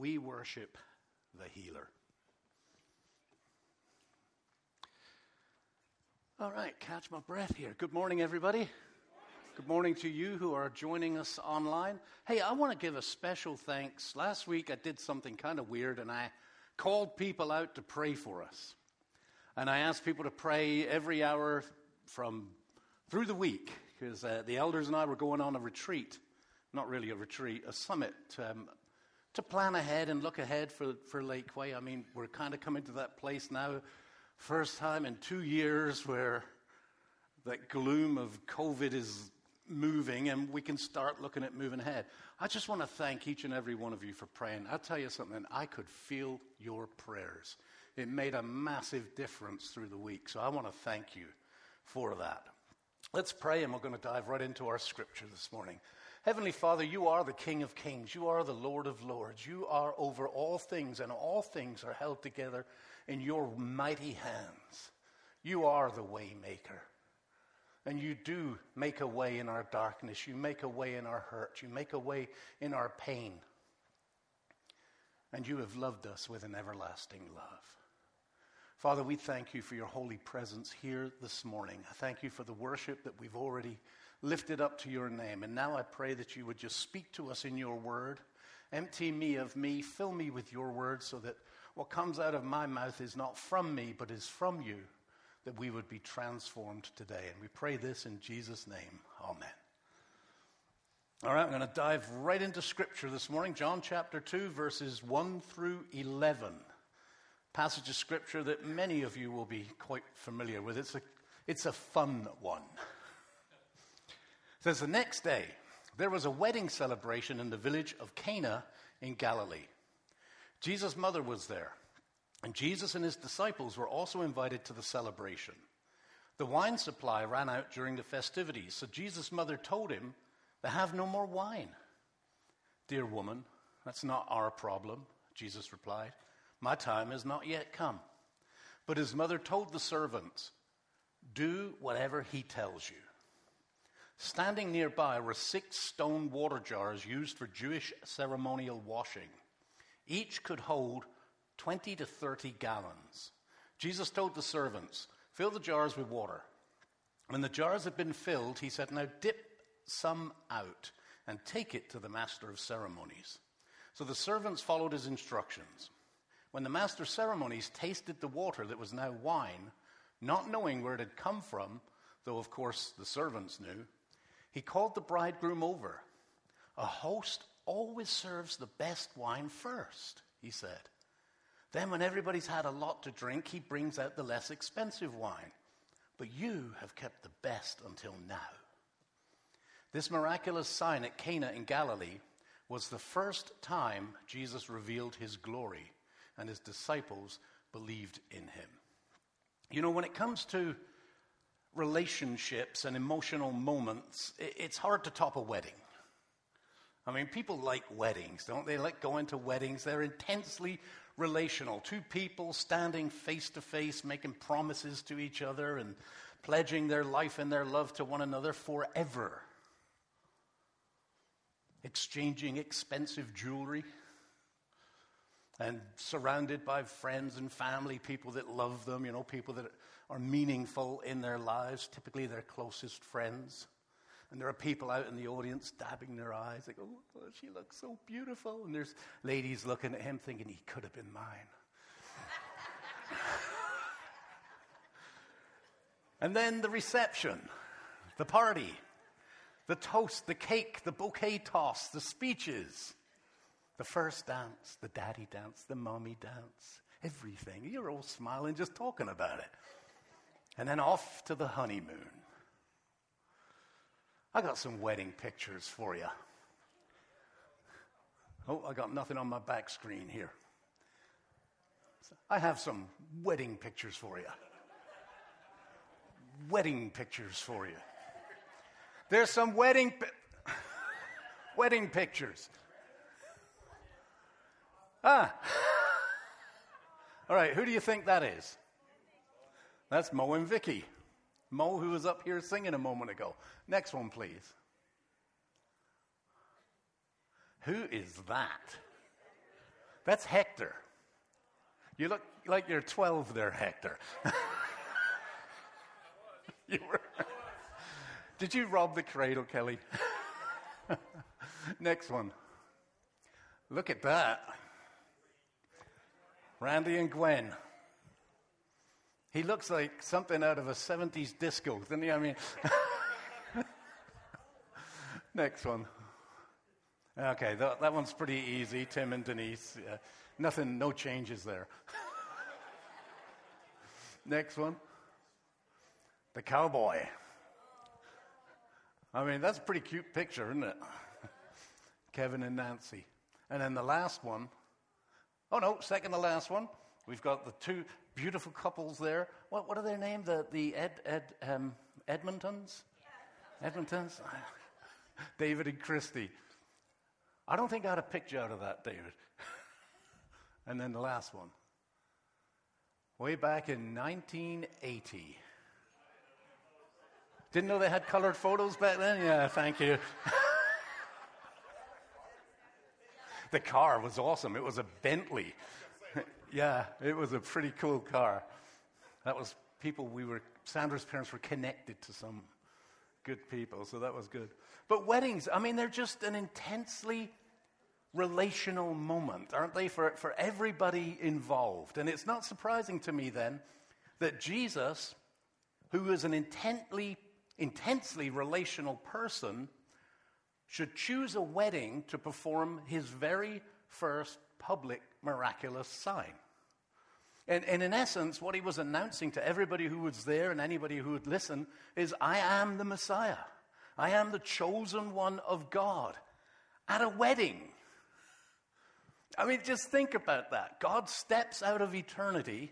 we worship the healer. All right, catch my breath here. Good morning, everybody. Good morning to you who are joining us online. Hey, I want to give a special thanks. Last week I did something kind of weird and I called people out to pray for us. And I asked people to pray every hour from through the week because uh, the elders and I were going on a retreat, not really a retreat, a summit um, to plan ahead and look ahead for, for Lakeway. I mean, we're kind of coming to that place now, first time in two years where that gloom of COVID is moving and we can start looking at moving ahead. I just want to thank each and every one of you for praying. I'll tell you something, I could feel your prayers. It made a massive difference through the week. So I want to thank you for that. Let's pray and we're going to dive right into our scripture this morning. Heavenly Father, you are the King of Kings. You are the Lord of Lords. You are over all things, and all things are held together in your mighty hands. You are the waymaker. And you do make a way in our darkness. You make a way in our hurt. You make a way in our pain. And you have loved us with an everlasting love. Father, we thank you for your holy presence here this morning. I thank you for the worship that we've already lifted up to your name. And now I pray that you would just speak to us in your word. Empty me of me, fill me with your word so that what comes out of my mouth is not from me, but is from you that we would be transformed today. And we pray this in Jesus' name. Amen. All right, I'm going to dive right into Scripture this morning. John chapter 2, verses 1 through 11. Passage of Scripture that many of you will be quite familiar with. It's a, it's a fun one. Says, The next day, there was a wedding celebration in the village of Cana in Galilee. Jesus' mother was there. And Jesus and his disciples were also invited to the celebration. The wine supply ran out during the festivities, so Jesus' mother told him, They have no more wine. Dear woman, that's not our problem, Jesus replied. My time has not yet come. But his mother told the servants, Do whatever he tells you. Standing nearby were six stone water jars used for Jewish ceremonial washing. Each could hold 20 to 30 gallons. Jesus told the servants, Fill the jars with water. When the jars had been filled, he said, Now dip some out and take it to the master of ceremonies. So the servants followed his instructions. When the master of ceremonies tasted the water that was now wine, not knowing where it had come from, though of course the servants knew, he called the bridegroom over. A host always serves the best wine first, he said. Then, when everybody's had a lot to drink, he brings out the less expensive wine. But you have kept the best until now. This miraculous sign at Cana in Galilee was the first time Jesus revealed his glory, and his disciples believed in him. You know, when it comes to relationships and emotional moments, it's hard to top a wedding. I mean, people like weddings, don't they? Like going to weddings. They're intensely relational. Two people standing face to face, making promises to each other and pledging their life and their love to one another forever. Exchanging expensive jewelry and surrounded by friends and family, people that love them, you know, people that are meaningful in their lives, typically their closest friends. And there are people out in the audience dabbing their eyes, like, oh, she looks so beautiful. And there's ladies looking at him thinking, he could have been mine. and then the reception, the party, the toast, the cake, the bouquet toss, the speeches, the first dance, the daddy dance, the mommy dance, everything. You're all smiling just talking about it. And then off to the honeymoon. I got some wedding pictures for you. Oh, I got nothing on my back screen here. I have some wedding pictures for you. Wedding pictures for you. There's some wedding pi- wedding pictures. Ah. All right, who do you think that is? That's Mo and Vicky. Mo, who was up here singing a moment ago. Next one, please. Who is that? That's Hector. You look like you're 12 there, Hector. you were. Did you rob the cradle, Kelly? Next one. Look at that. Randy and Gwen. He looks like something out of a 70s disco, doesn't he? I mean, next one. Okay, that, that, one's pretty easy. Tim and Denise. Nothing, no changes there. next one. The cowboy. I mean, that's a pretty cute picture, isn't it? Kevin and Nancy. And then the last one. Oh, no, second to last one. We've got the two beautiful couples there. What, what are their names? The, the Ed, Ed, um, Edmontons? Edmontons? David and Christy. I don't think I had a picture out of that, David. and then the last one. Way back in 1980. Didn't know they had colored photos back then? Yeah, thank you. the car was awesome. It was a Bentley. yeah, it was a pretty cool car. That was people we were, Sandra's parents were connected to some good people, so that was good. But weddings, I mean, they're just an intensely relational moment, aren't they, for, for everybody involved? And it's not surprising to me then that Jesus, who is an intently intensely relational person should choose a wedding to perform his very first public miraculous sign. And, and, in essence, what he was announcing to everybody who was there and anybody who would listen is I am the Messiah. I am the chosen one of God at a wedding. I mean, just think about that. God steps out of eternity,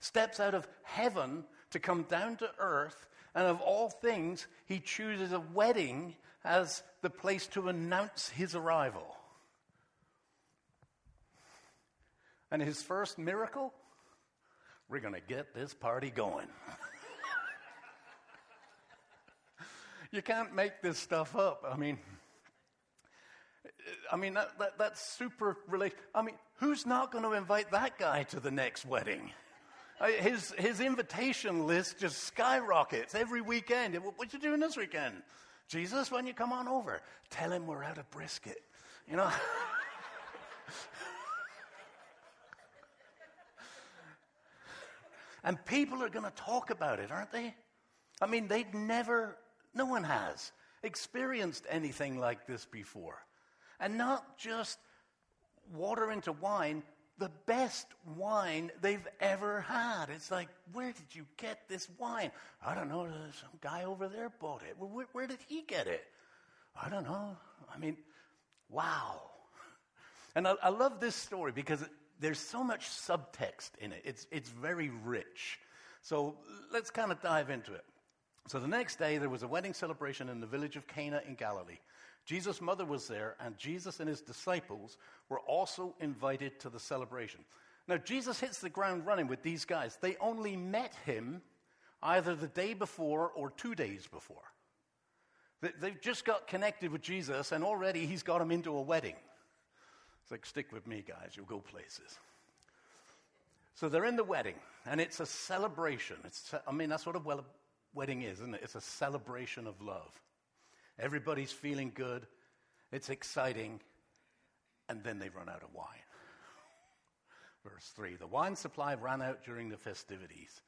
steps out of heaven to come down to earth and of all things, he chooses a wedding as the place to announce his arrival. And his first miracle, we're going to get this party going. you can't make this stuff up. I mean, I mean that, that, that's super related. I mean, who's not going to invite that guy to the next wedding? His, his invitation list just skyrockets every weekend. What you doing this weekend? Jesus, when you come on over, tell him we're out of brisket. You know? and people are going to talk about it, aren't they? I mean, they'd never, no one has experienced anything like this before. And not just water into wine, the best wine they've ever had. It's like, where did you get this wine? I don't know. Uh, some guy over there bought it. Where, where did he get it? I don't know. I mean, wow. And I, I love this story because there's so much subtext in it. It's, it's very rich. So let's kind of dive into it. So the next day, there was a wedding celebration in the village of Cana in Galilee. Jesus' mother was there, and Jesus and his disciples were also invited to the celebration. Now, Jesus hits the ground running with these guys. They only met him either the day before or two days before. They've just got connected with Jesus, and already he's got them into a wedding. It's like, stick with me, guys, you'll go places. So they're in the wedding, and it's a celebration. It's, I mean, that's what a wedding is, isn't it? It's a celebration of love. Everybody's feeling good. It's exciting. And then they run out of wine. Verse 3 The wine supply ran out during the festivities.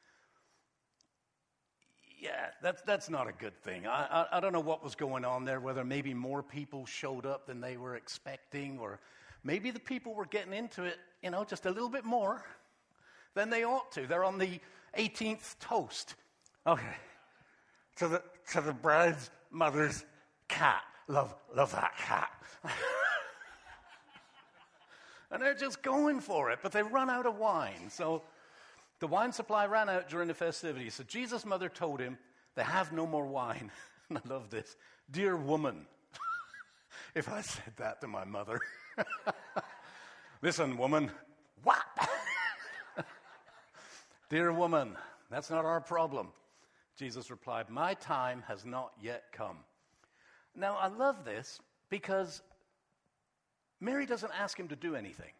Yeah, that's, that's not a good thing. I, I, I don't know what was going on there, whether maybe more people showed up than they were expecting, or maybe the people were getting into it, you know, just a little bit more than they ought to. They're on the 18th toast. Okay. To the, to the bride's mother's cat. Love, love that cat. and they're just going for it, but they run out of wine. So the wine supply ran out during the festivities. So Jesus' mother told him, They have no more wine. and I love this. Dear woman, if I said that to my mother, listen, woman, what? Dear woman, that's not our problem. Jesus replied, My time has not yet come. Now, I love this because Mary doesn't ask him to do anything.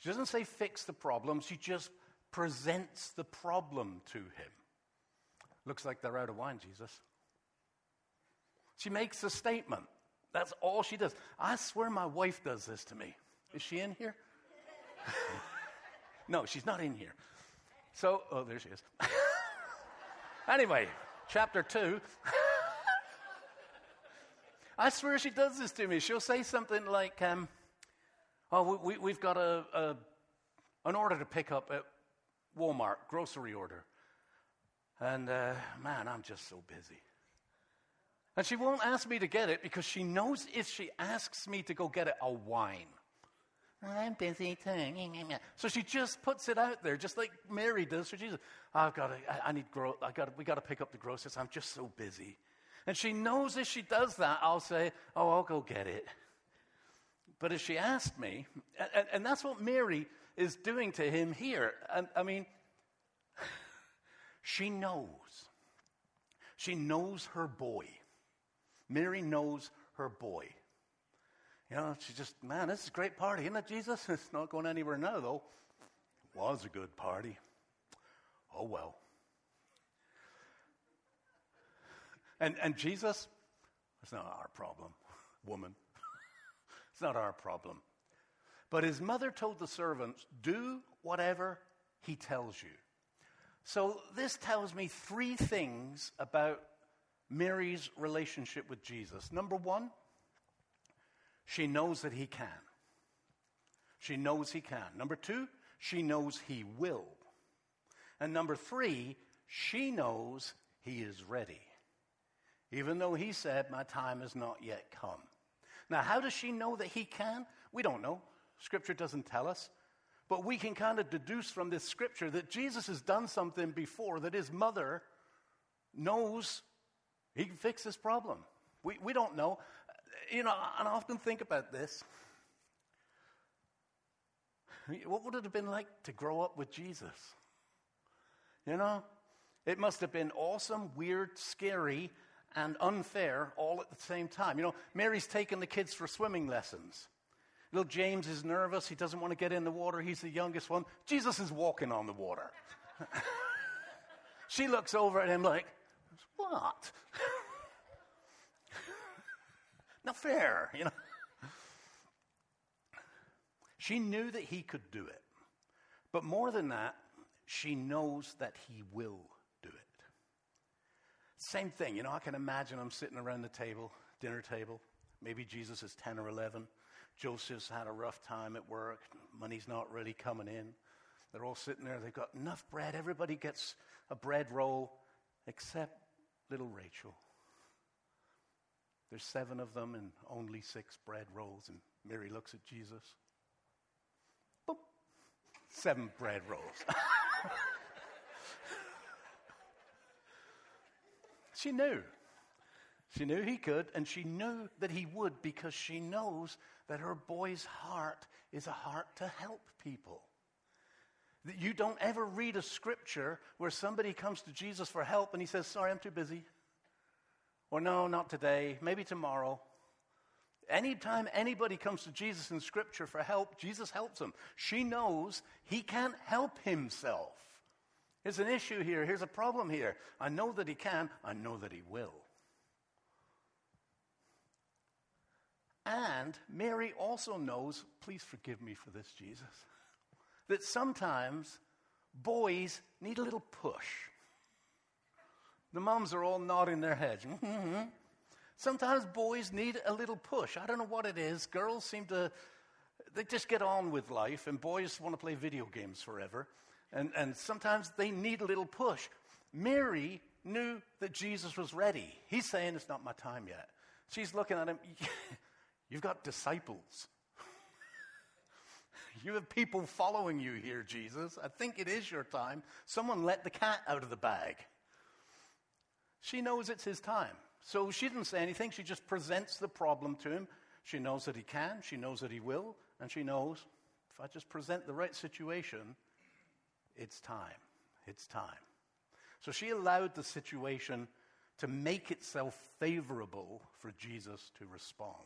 She doesn't say fix the problem, she just presents the problem to him. Looks like they're out of wine, Jesus. She makes a statement. That's all she does. I swear my wife does this to me. Is she in here? no, she's not in here. So, oh, there she is. anyway, chapter 2. I swear she does this to me. She'll say something like, um, Oh, we, have got a, a, an order to pick up at Walmart, grocery order. And uh, man, I'm just so busy. And she won't ask me to get it because she knows if she asks me to go get it, I'll whine. I'm busy too. So she just puts it out there, just like Mary does for Jesus. I've got to, I, I need gro- I got we got to pick up the groceries. I'm just so busy. And she knows if she does that, I'll say, oh, I'll go get it. But if she asked me, and, and that's what Mary is doing to him here. I mean, she knows. She knows her boy. Mary knows her boy. You know, she just, man, this is a great party, isn't it, Jesus? It's not going anywhere now, though. It was a good party. Oh, well. And, and Jesus, it's not our problem, woman. it's not our problem. But his mother told the servants, do whatever he tells you. So this tells me three things about Mary's relationship with Jesus. Number one, she knows that he can. She knows he can. Number two, she knows he will. And number three, she knows he is ready. Even though he said, My time has not yet come. Now, how does she know that he can? We don't know. Scripture doesn't tell us. But we can kind of deduce from this scripture that Jesus has done something before that his mother knows he can fix this problem. We, we don't know. You know, and I often think about this. What would it have been like to grow up with Jesus? You know, it must have been awesome, weird, scary, and unfair all at the same time. You know, Mary's taking the kids for swimming lessons. Little James is nervous. He doesn't want to get in the water. He's the youngest one. Jesus is walking on the water. she looks over at him like, What? Not fair, you know. She knew that he could do it. But more than that, she knows that he will. Same thing, you know, I can imagine them sitting around the table, dinner table. Maybe Jesus is 10 or 11. Joseph's had a rough time at work. Money's not really coming in. They're all sitting there. They've got enough bread. Everybody gets a bread roll except little Rachel. There's seven of them and only six bread rolls. And Mary looks at Jesus. Boop. Seven bread rolls. she knew. She knew he could, and she knew that he would because she knows that her boy's heart is a heart to help people. That you don't ever read a scripture where somebody comes to Jesus for help and he says, Sorry, I'm too busy. Or no, not today, maybe tomorrow. Anytime anybody comes to Jesus in scripture for help, Jesus helps them. She knows he can't help himself. Here's an issue here. Here's a problem here. I know that he can. I know that he will. And Mary also knows, please forgive me for this, Jesus, that sometimes boys need a little push. The moms are all nodding their heads. Mm-hmm. Sometimes boys need a little push. I don't know what it is. Girls seem to, they just get on with life, and boys want to play video games forever. And, and sometimes they need a little push. Mary knew that Jesus was ready. He's saying, It's not my time yet. She's looking at him. You've got disciples. you have people following you here, Jesus. I think it is your time. Someone let the cat out of the bag. She knows it's his time. So she didn't say anything. She just presents the problem to him. She knows that he can, she knows that he will, and she knows if I just present the right situation, it's time. It's time. So she allowed the situation to make itself favorable for Jesus to respond.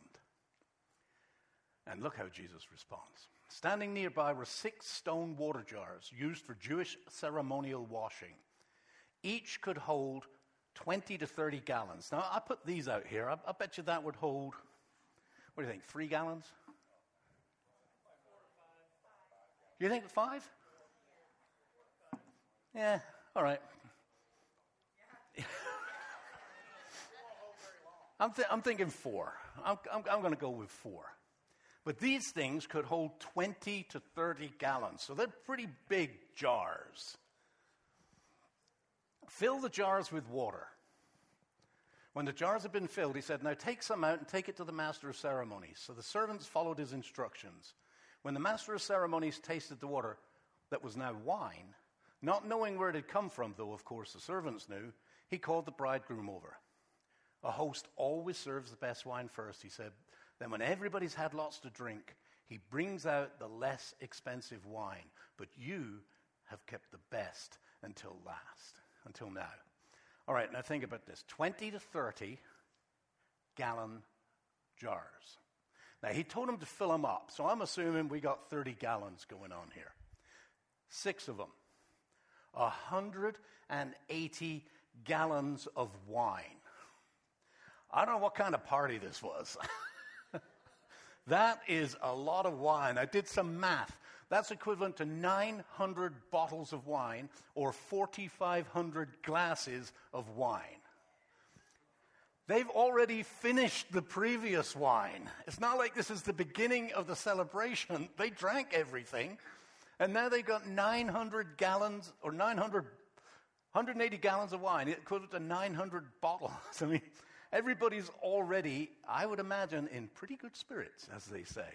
And look how Jesus responds. Standing nearby were six stone water jars used for Jewish ceremonial washing. Each could hold 20 to 30 gallons. Now, I put these out here. I, I bet you that would hold, what do you think, three gallons? Do you think five? Yeah, all right. I'm, th- I'm, thinking four. I'm, I'm, I'm going to go with four. But these things could hold 20 to 30 gallons, so they're pretty big jars. Fill the jars with water. When the jars had been filled, he said, Now take some out and take it to the master of ceremonies. So the servants followed his instructions. When the master of ceremonies tasted the water that was now wine, not knowing where it had come from, though of course the servants knew, he called the bridegroom over. A host always serves the best wine first, he said. Then, when everybody's had lots to drink, he brings out the less expensive wine. But you have kept the best until last, until now. All right, now think about this 20 to 30 gallon jars. Now, he told him to fill them up, so I'm assuming we got 30 gallons going on here. Six of them. 180 gallons of wine. I don't know what kind of party this was. that is a lot of wine. I did some math. That's equivalent to 900 bottles of wine or 4,500 glasses of wine. They've already finished the previous wine. It's not like this is the beginning of the celebration. They drank everything, and now they've got 900 gallons or 900, 180 gallons of wine, it equivalent to 900 bottles. I mean, everybody's already, I would imagine, in pretty good spirits, as they say.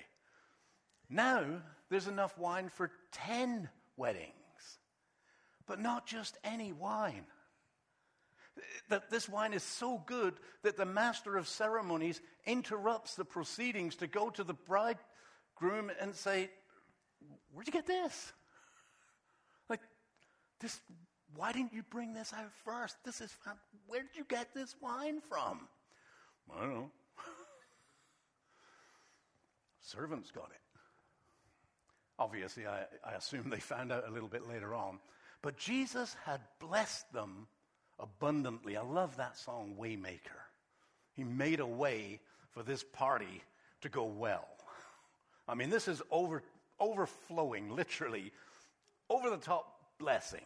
Now, there's enough wine for 10 weddings, but not just any wine that this wine is so good that the master of ceremonies interrupts the proceedings to go to the bridegroom and say, Where'd you get this? Like, this, why didn't you bring this out first? This is, where did you get this wine from? I don't know. Servants got it. Obviously, I, I assume they found out a little bit later on. But Jesus had blessed them abundantly. I love that song, Waymaker. He made a way for this party to go well. I mean, this is over, overflowing, literally, over the top blessing.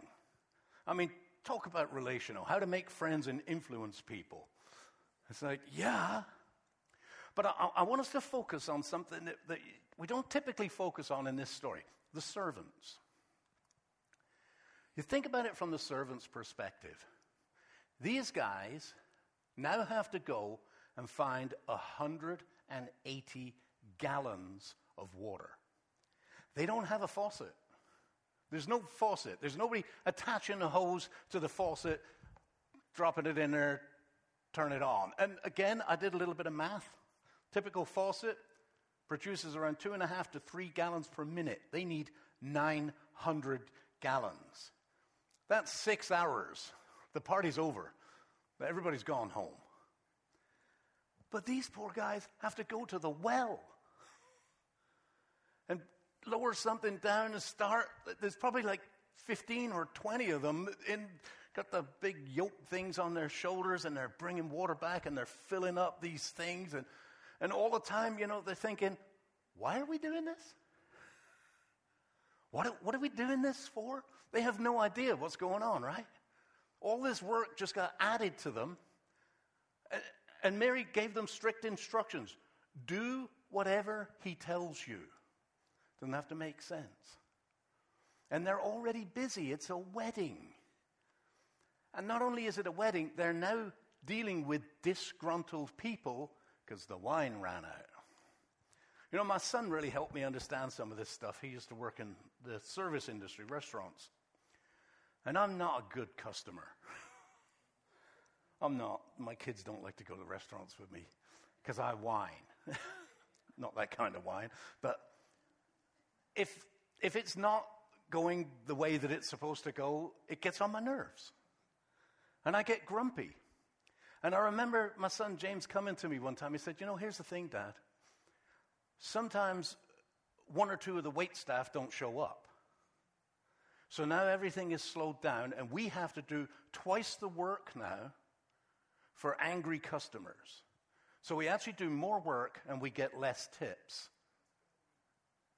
I mean, talk about relational, how to make friends and influence people. It's like, yeah. But I, I want us to focus on something that, that we don't typically focus on in this story the servants. You think about it from the servant's perspective. These guys now have to go and find 180 gallons of water. They don't have a faucet. There's no faucet. There's nobody attaching a hose to the faucet, dropping it in there, turn it on. And again, I did a little bit of math. Typical faucet produces around two and a half to three gallons per minute. They need 900 gallons. That's six hours the party's over. Everybody's gone home. But these poor guys have to go to the well and lower something down and start. There's probably like 15 or 20 of them in, got the big yoke things on their shoulders and they're bringing water back and they're filling up these things. And, and all the time, you know, they're thinking, why are we doing this? What, what are we doing this for? They have no idea what's going on, right? All this work just got added to them. And Mary gave them strict instructions do whatever he tells you. Doesn't have to make sense. And they're already busy. It's a wedding. And not only is it a wedding, they're now dealing with disgruntled people because the wine ran out. You know, my son really helped me understand some of this stuff. He used to work in the service industry, restaurants. And I'm not a good customer. I'm not. My kids don't like to go to restaurants with me because I whine. not that kind of wine. But if, if it's not going the way that it's supposed to go, it gets on my nerves. And I get grumpy. And I remember my son James coming to me one time. He said, You know, here's the thing, Dad. sometimes one or two of the wait staff don't show up. So now everything is slowed down, and we have to do twice the work now for angry customers. So we actually do more work and we get less tips.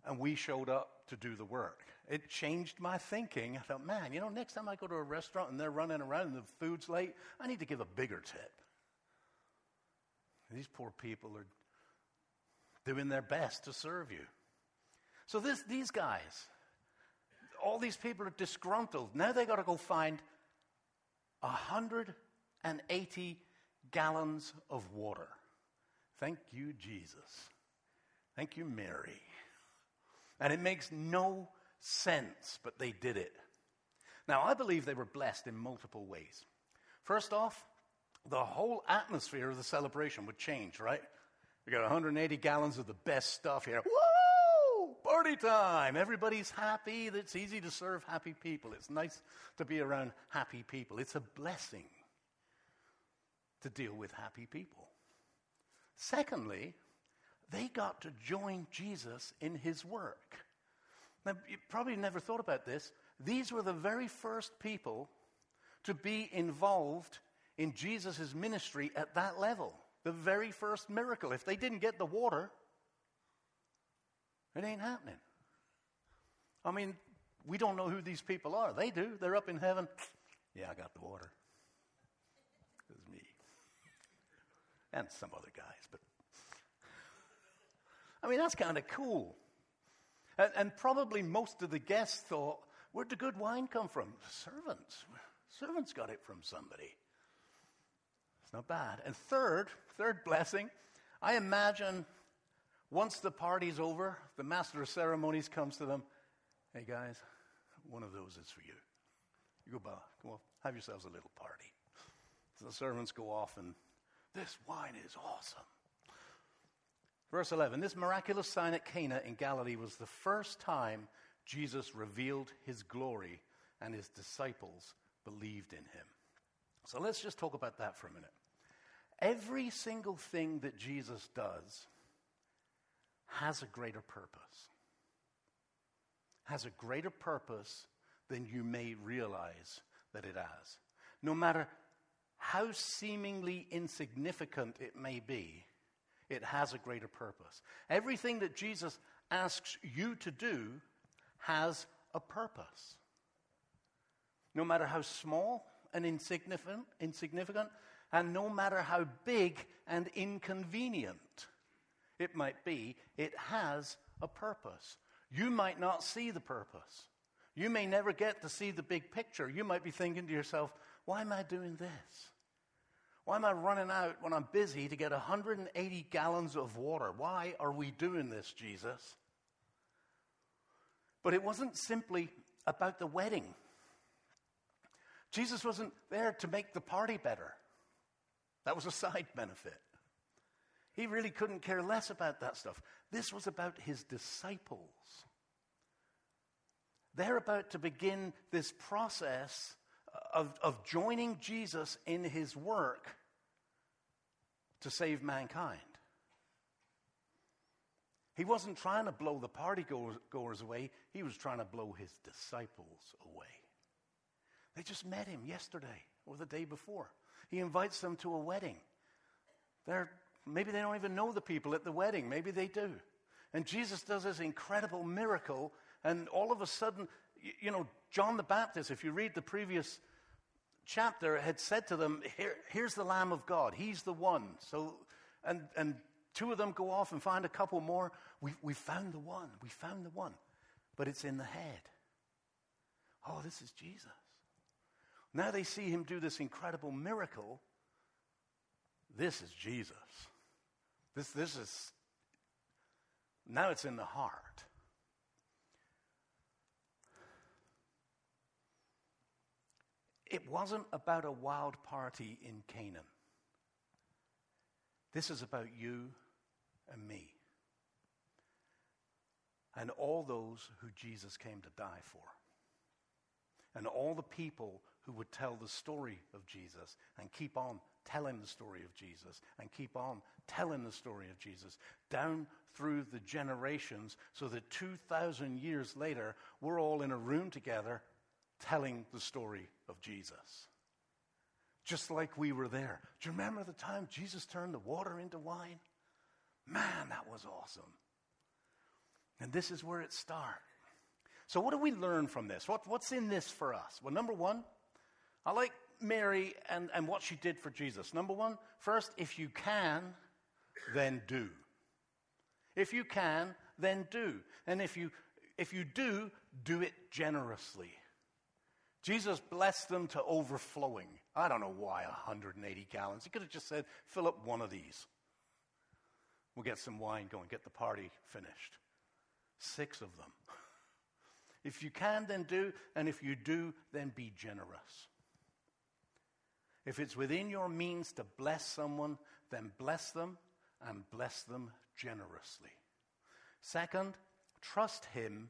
And we showed up to do the work. It changed my thinking. I thought, man, you know, next time I go to a restaurant and they're running around and the food's late, I need to give a bigger tip. These poor people are doing their best to serve you. So this, these guys, all these people are disgruntled. Now they got to go find 180 gallons of water. Thank you, Jesus. Thank you, Mary. And it makes no sense, but they did it. Now, I believe they were blessed in multiple ways. First off, the whole atmosphere of the celebration would change, right? We got 180 gallons of the best stuff here. Woo! Party time! Everybody's happy. It's easy to serve happy people. It's nice to be around happy people. It's a blessing to deal with happy people. Secondly, they got to join Jesus in his work. Now, you probably never thought about this. These were the very first people to be involved in Jesus' ministry at that level. The very first miracle. If they didn't get the water, it ain't happening. I mean, we don't know who these people are. They do. They're up in heaven. Yeah, I got the water. It was me. And some other guys, but I mean, that's kind of cool. And, and, probably most of the guests thought, where'd the good wine come from? Servants. Servants got it from somebody. It's not bad. And third, third blessing, I imagine once the party's over, the master of ceremonies comes to them. Hey guys, one of those is for you. You go by, come on, have yourselves a little party. So the servants go off, and this wine is awesome. Verse 11 This miraculous sign at Cana in Galilee was the first time Jesus revealed his glory, and his disciples believed in him. So let's just talk about that for a minute. Every single thing that Jesus does has a greater purpose. Has a greater purpose than you may realize that it has. No matter how seemingly insignificant it may be, it has a greater purpose. Everything that Jesus asks you to do has a purpose. No matter how small and insignificant, insignificant, and no matter how big and inconvenient it might be, it has a purpose. You might not see the purpose. You may never get to see the big picture. You might be thinking to yourself, why am I doing this? Why am I running out when I'm busy to get 180 gallons of water? Why are we doing this, Jesus? But it wasn't simply about the wedding. Jesus wasn't there to make the party better. That was a side benefit. He really couldn't care less about that stuff. This was about his disciples. They're about to begin this process of, of joining Jesus in his work to save mankind. He wasn't trying to blow the party goers away, he was trying to blow his disciples away. They just met him yesterday or the day before. He invites them to a wedding. They're, maybe they don't even know the people at the wedding, maybe they do. And Jesus does this incredible miracle, and all of a sudden, you know, John the Baptist, if you read the previous chapter had said to them, Here, Here's the Lamb of God. He's the one. So, and, and two of them go off and find a couple more. We, we found the one. We found the one. But it's in the head. Oh, this is Jesus. Now they see him do this incredible miracle. This is Jesus. This, this is, now it's in the heart. It wasn't about a wild party in Canaan. This is about you and me. And all those who Jesus came to die for. And all the people who would tell the story of Jesus and keep on telling the story of Jesus and keep on telling the story of Jesus down through the generations so that 2,000 years later, we're all in a room together telling the story of Jesus. Just like we were there. Do you remember the time Jesus turned the water into wine? Man, that was awesome. And this is where it starts. So, what do we learn from this? What, what's in this for us? Well, number one, I like Mary and, and what she did for Jesus. Number one, first, if you can, then do. If you can, then do. And if you, if you do, do it generously. Jesus blessed them to overflowing. I don't know why 180 gallons. He could have just said, fill up one of these. We'll get some wine going, get the party finished. Six of them. If you can, then do, and if you do, then be generous. If it's within your means to bless someone, then bless them and bless them generously. Second, trust Him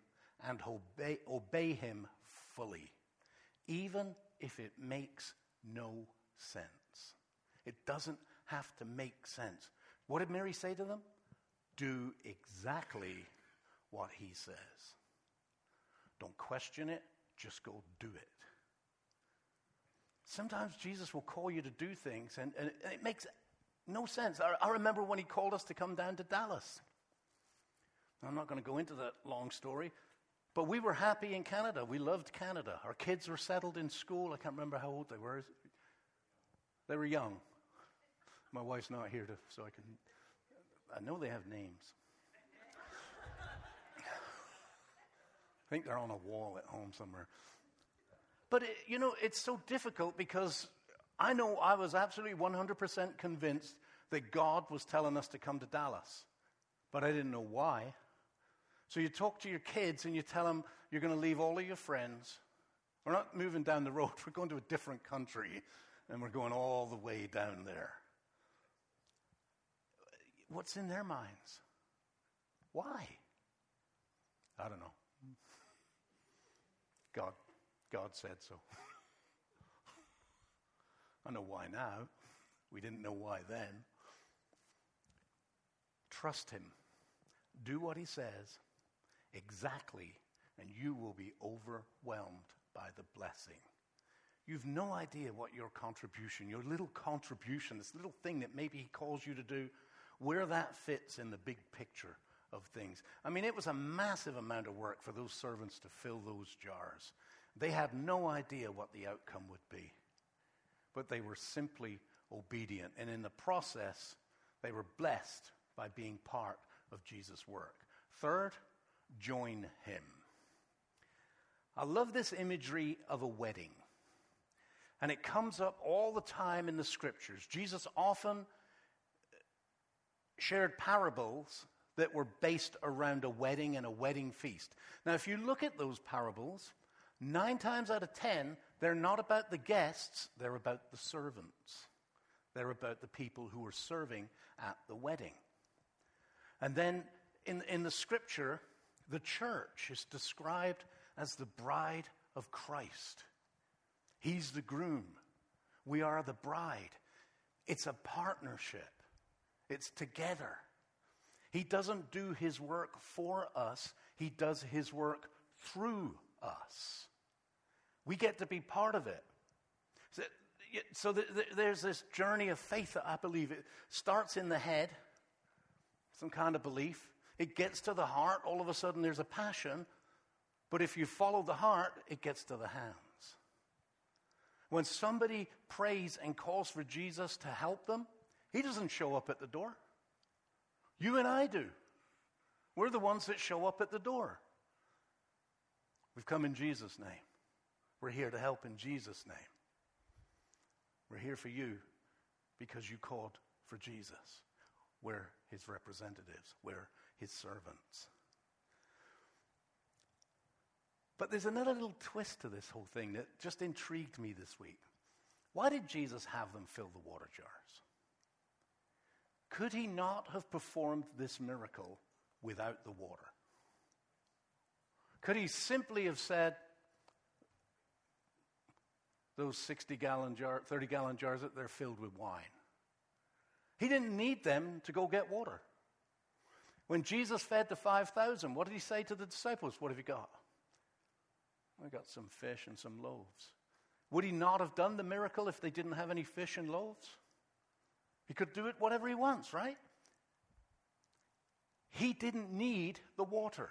and obey, obey Him fully, even if it makes no sense. It doesn't have to make sense. What did Mary say to them? Do exactly what He says. Don't question it, just go do it. Sometimes Jesus will call you to do things, and, and it makes no sense. I, I, remember when he called us to come down to Dallas. I'm not going to go into that long story, but we were happy in Canada. We loved Canada. Our kids were settled in school. I can't remember how old they were. They were young. My wife's not here to, so I can. I know they have names. I think they're on a wall at home somewhere. But, it, you know, it's so difficult because I know I was absolutely 100% convinced that God was telling us to come to Dallas, but I didn't know why. So you talk to your kids and you tell them you're going to leave all of your friends. We're not moving down the road, we're going to a different country, and we're going all the way down there. What's in their minds? Why? I don't know. God, God said so. I know why now. We didn't know why then. Trust Him. Do what He says exactly, and you will be overwhelmed by the blessing. You've no idea what your contribution, your little contribution, this little thing that maybe He calls you to do, where that fits in the big picture of things. I mean, it was a massive amount of work for those servants to fill those jars. They had no idea what the outcome would be, but they were simply obedient. And in the process, they were blessed by being part of Jesus' work. Third, join him. I love this imagery of a wedding. And it comes up all the time in the scriptures. Jesus often shared parables that were based around a wedding and a wedding feast. Now, if you look at those parables, nine times out of ten, they're not about the guests, they're about the servants. They're about the people who are serving at the wedding. And then in, in the scripture, the church is described as the bride of Christ. He's the groom. We are the bride. It's a partnership, it's together. He doesn't do his work for us, he does his work through us. We get to be part of it. So, so the, the, there's this journey of faith that I believe it starts in the head, some kind of belief. It gets to the heart. All of a sudden, there's a passion. But if you follow the heart, it gets to the hands. When somebody prays and calls for Jesus to help them, he doesn't show up at the door. You and I do. We're the ones that show up at the door. We've come in Jesus' name. We're here to help in Jesus' name. We're here for you because you called for Jesus. We're his representatives, we're his servants. But there's another little twist to this whole thing that just intrigued me this week. Why did Jesus have them fill the water jars? Could he not have performed this miracle without the water? Could he simply have said, those 60 gallon jar, 30 gallon jars that they're filled with wine. He didn't need them to go get water. When Jesus fed the 5,000, what did he say to the disciples? What have you got? I got some fish and some loaves. Would he not have done the miracle if they didn't have any fish and loaves? He could do it whatever he wants, right? He didn't need the water.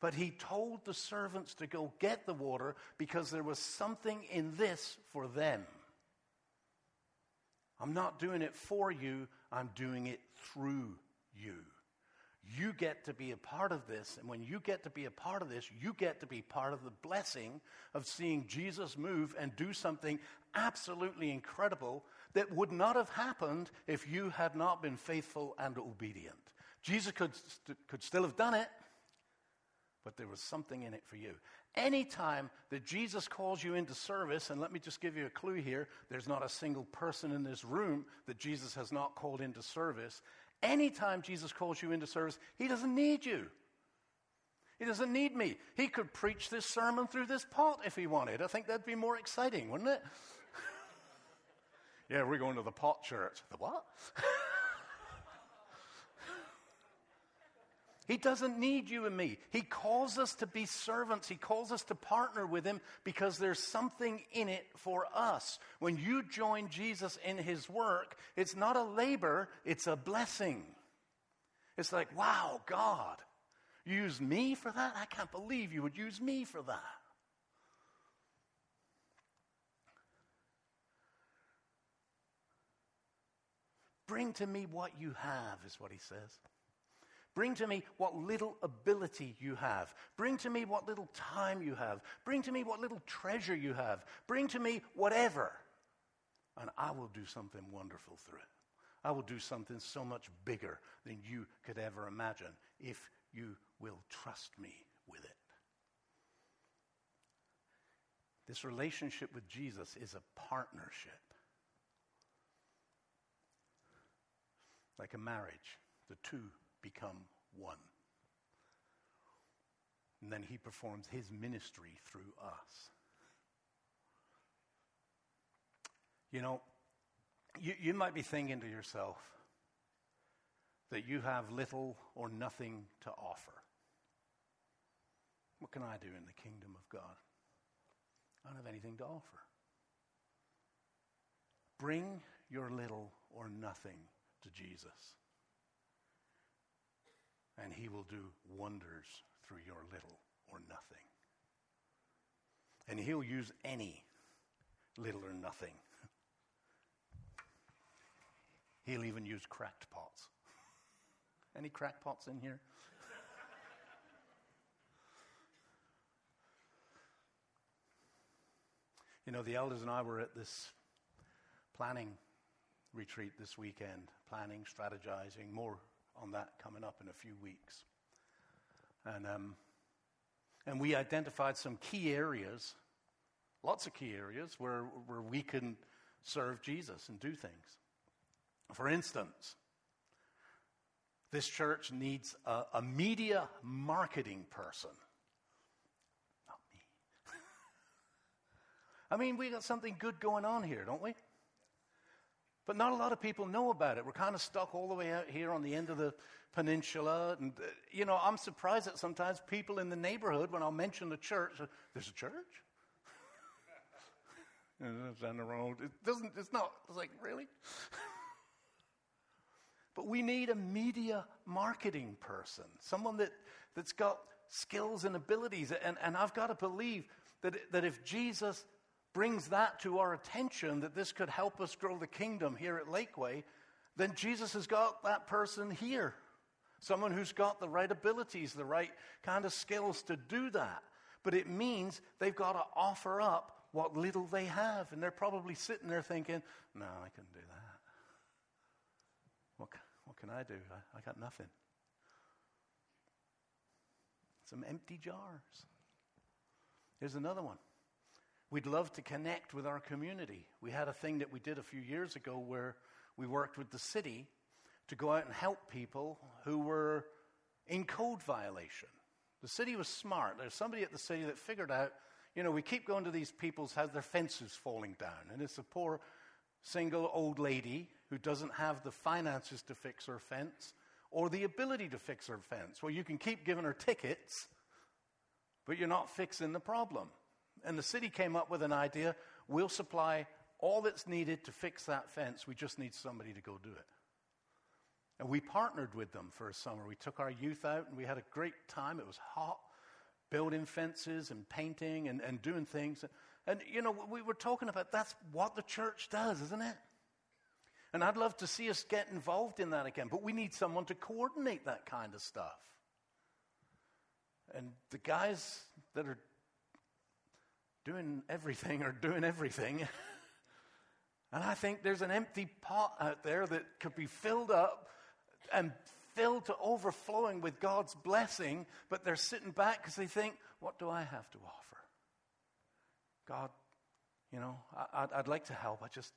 But he told the servants to go get the water because there was something in this for them. I'm not doing it for you, I'm doing it through you. You get to be a part of this, and when you get to be a part of this, you get to be part of the blessing of seeing Jesus move and do something absolutely incredible that would not have happened if you had not been faithful and obedient. Jesus could, st- could still have done it, but there was something in it for you. Anytime that Jesus calls you into service, and let me just give you a clue here there's not a single person in this room that Jesus has not called into service. Anytime Jesus calls you into service, he doesn't need you. He doesn't need me. He could preach this sermon through this pot if he wanted. I think that'd be more exciting, wouldn't it? yeah, we're going to the pot church. The what? He doesn't need you and me. He calls us to be servants. He calls us to partner with Him because there's something in it for us. When you join Jesus in His work, it's not a labor, it's a blessing. It's like, wow, God, you use me for that? I can't believe you would use me for that. Bring to me what you have, is what he says. Bring to me what little ability you have. Bring to me what little time you have. Bring to me what little treasure you have. Bring to me whatever. And I will do something wonderful through it. I will do something so much bigger than you could ever imagine if you will trust me with it. This relationship with Jesus is a partnership. Like a marriage, the two become one. And then he performs his ministry through us. You know, you, you might be thinking to yourself that you have little or nothing to offer. What can I do in the kingdom of God? I don't have anything to offer. Bring your little or nothing to Jesus and he will do wonders through your little or nothing. And he'll use any little or nothing. He'll even use cracked pots. Any cracked pots in here? you know, the elders and I were at this planning retreat this weekend, planning, strategizing, more on that coming up in a few weeks. And, um, and we identified some key areas, lots of key areas, where, where we can serve Jesus and do things. For instance, this church needs a, a media marketing person. Not me. I mean, we got something good going on here, don't we? But not a lot of people know about it. We're kind of stuck all the way out here on the end of the peninsula. And, uh, you know, I'm surprised that sometimes people in the neighborhood, when I'll mention the church, uh, there's a church? down the road. It doesn't, it's not, it's like, really? but we need a media marketing person, someone that, that's got skills and abilities. And, and I've got to believe that, that if Jesus brings that to our attention that this could help us grow the kingdom here at Lakeway, then Jesus has got that person here. Someone who's got the right abilities, the right kind of skills to do that. But it means they've got to offer up what little they have. And they're probably sitting there thinking, no, I couldn't do that. What, what can I do? I, I got nothing. Some empty jars. Here's another one. We'd love to connect with our community. We had a thing that we did a few years ago where we worked with the city to go out and help people who were in code violation. The city was smart. There's somebody at the city that figured out, you know, we keep going to these people's houses, their fences falling down, and it's a poor single old lady who doesn't have the finances to fix her fence or the ability to fix her fence. Well, you can keep giving her tickets, but you're not fixing the problem. And the city came up with an idea we'll supply all that's needed to fix that fence. We just need somebody to go do it. And we partnered with them for a summer. We took our youth out and we had a great time. It was hot, building fences and painting and, and doing things. And, you know, we were talking about that's what the church does, isn't it? And I'd love to see us get involved in that again, but we need someone to coordinate that kind of stuff. And the guys that are doing everything or doing everything. and I think there's an empty pot out there that could be filled up and filled to overflowing with God's blessing, but they're sitting back because they think, what do I have to offer? God, you know, I, would like to help. I just,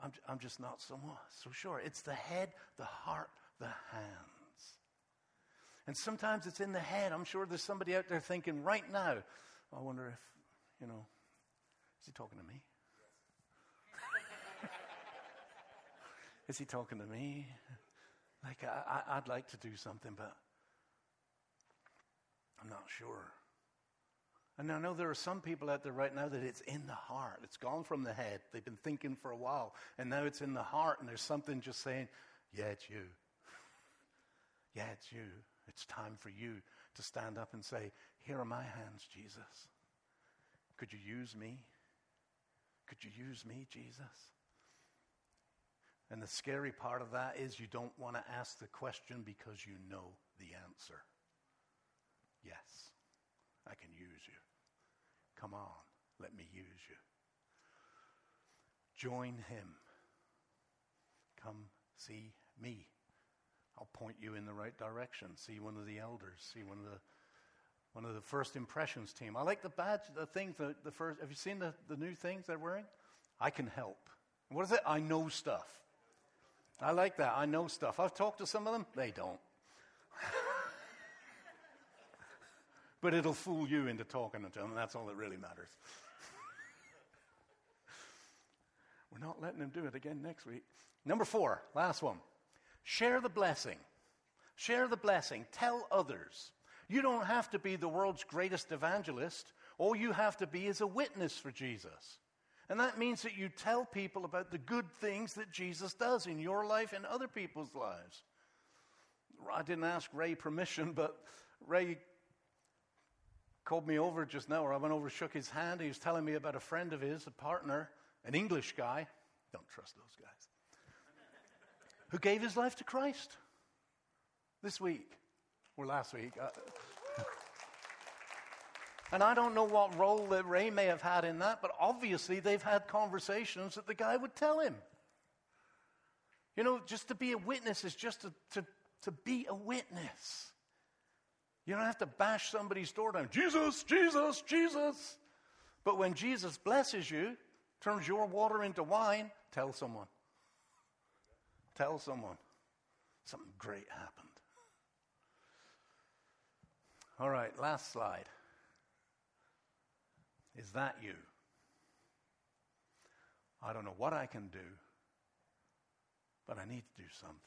I'm, I'm just not so, so sure. It's the head, the heart, the hands. And sometimes it's in the head. I'm sure there's somebody out there thinking right now, I wonder if, you know, is he talking to me? is he talking to me? Like, I, I'd like to do something, but I'm not sure. And I know there are some people out there right now that it's in the heart. It's gone from the head. They've been thinking for a while, and now it's in the heart, and there's something just saying, Yeah, it's you. yeah, it's you. It's time for you to stand up and say, Here are my hands, Jesus. Could you use me? Could you use me, Jesus? And the scary part of that is you don't want to ask the question because you know the answer. Yes, I can use you. Come on, let me use you. Join him. Come see me. I'll point you in the right direction. See one of the elders. See one of the one of the first impressions team. I like the badge, the things, the, the first. Have you seen the, the new things they're wearing? I can help. What is it? I know stuff. I like that. I know stuff. I've talked to some of them. They don't. but it'll fool you into talking to them, that's all that really matters. We're not letting them do it again next week. Number four, last one. Share the blessing. Share the blessing. Tell others. You don't have to be the world's greatest evangelist. All you have to be is a witness for Jesus. And that means that you tell people about the good things that Jesus does in your life and other people's lives. I didn't ask Ray permission, but Ray called me over just now, or I went over, shook his hand. He was telling me about a friend of his, a partner, an English guy. Don't trust those guys. who gave his life to Christ this week or last week. Uh, and I don't know what role that Ray may have had in that, but obviously they've had conversations that the guy would tell him. You know, just to be a witness is just to, to, to be a witness. You don't have to bash somebody's door down. Jesus, Jesus, Jesus. But when Jesus blesses you, turns your water into wine, tell someone. Tell someone. Something great happened. All right, last slide. Is that you? I don't know what I can do, but I need to do something.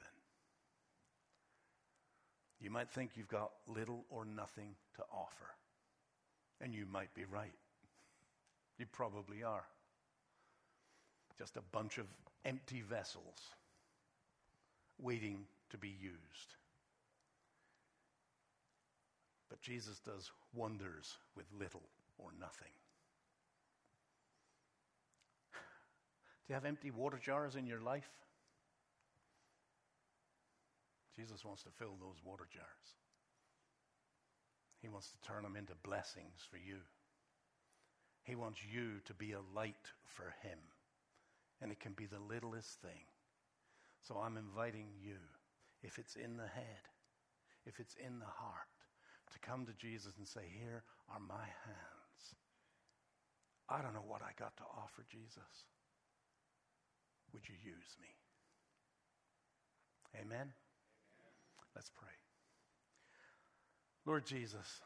You might think you've got little or nothing to offer, and you might be right. You probably are. Just a bunch of empty vessels waiting to be used. But Jesus does wonders with little or nothing. Do you have empty water jars in your life? Jesus wants to fill those water jars. He wants to turn them into blessings for you. He wants you to be a light for Him. And it can be the littlest thing. So I'm inviting you, if it's in the head, if it's in the heart, to come to Jesus and say, Here are my hands. I don't know what I got to offer Jesus. Would you use me? Amen? Amen? Let's pray. Lord Jesus,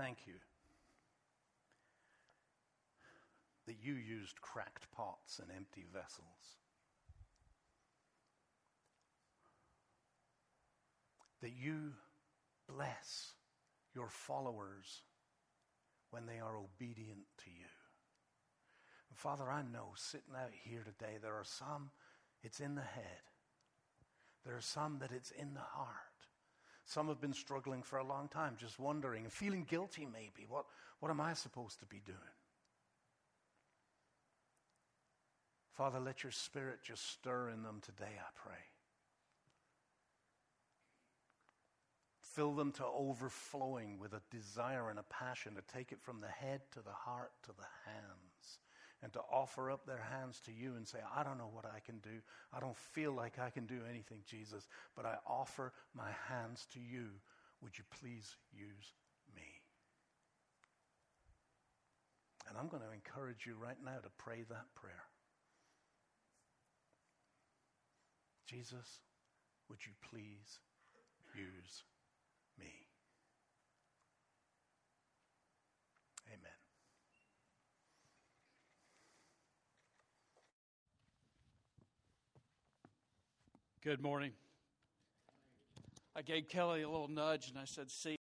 Thank you that you used cracked pots and empty vessels. That you bless your followers when they are obedient to you. And Father, I know sitting out here today, there are some it's in the head, there are some that it's in the heart. Some have been struggling for a long time, just wondering and feeling guilty maybe. What, what am I supposed to be doing? Father, let your spirit just stir in them today, I pray. Fill them to overflowing with a desire and a passion to take it from the head to the heart to the hands and to offer up their hands to you and say, I don't know what I can do. I don't feel like I can do anything, Jesus, but I offer my hands to you. Would you please use me? And I'm going to encourage you right now to pray that prayer. Jesus, would you please use me. Amen. Good morning. I gave Kelly a little nudge and I said, See,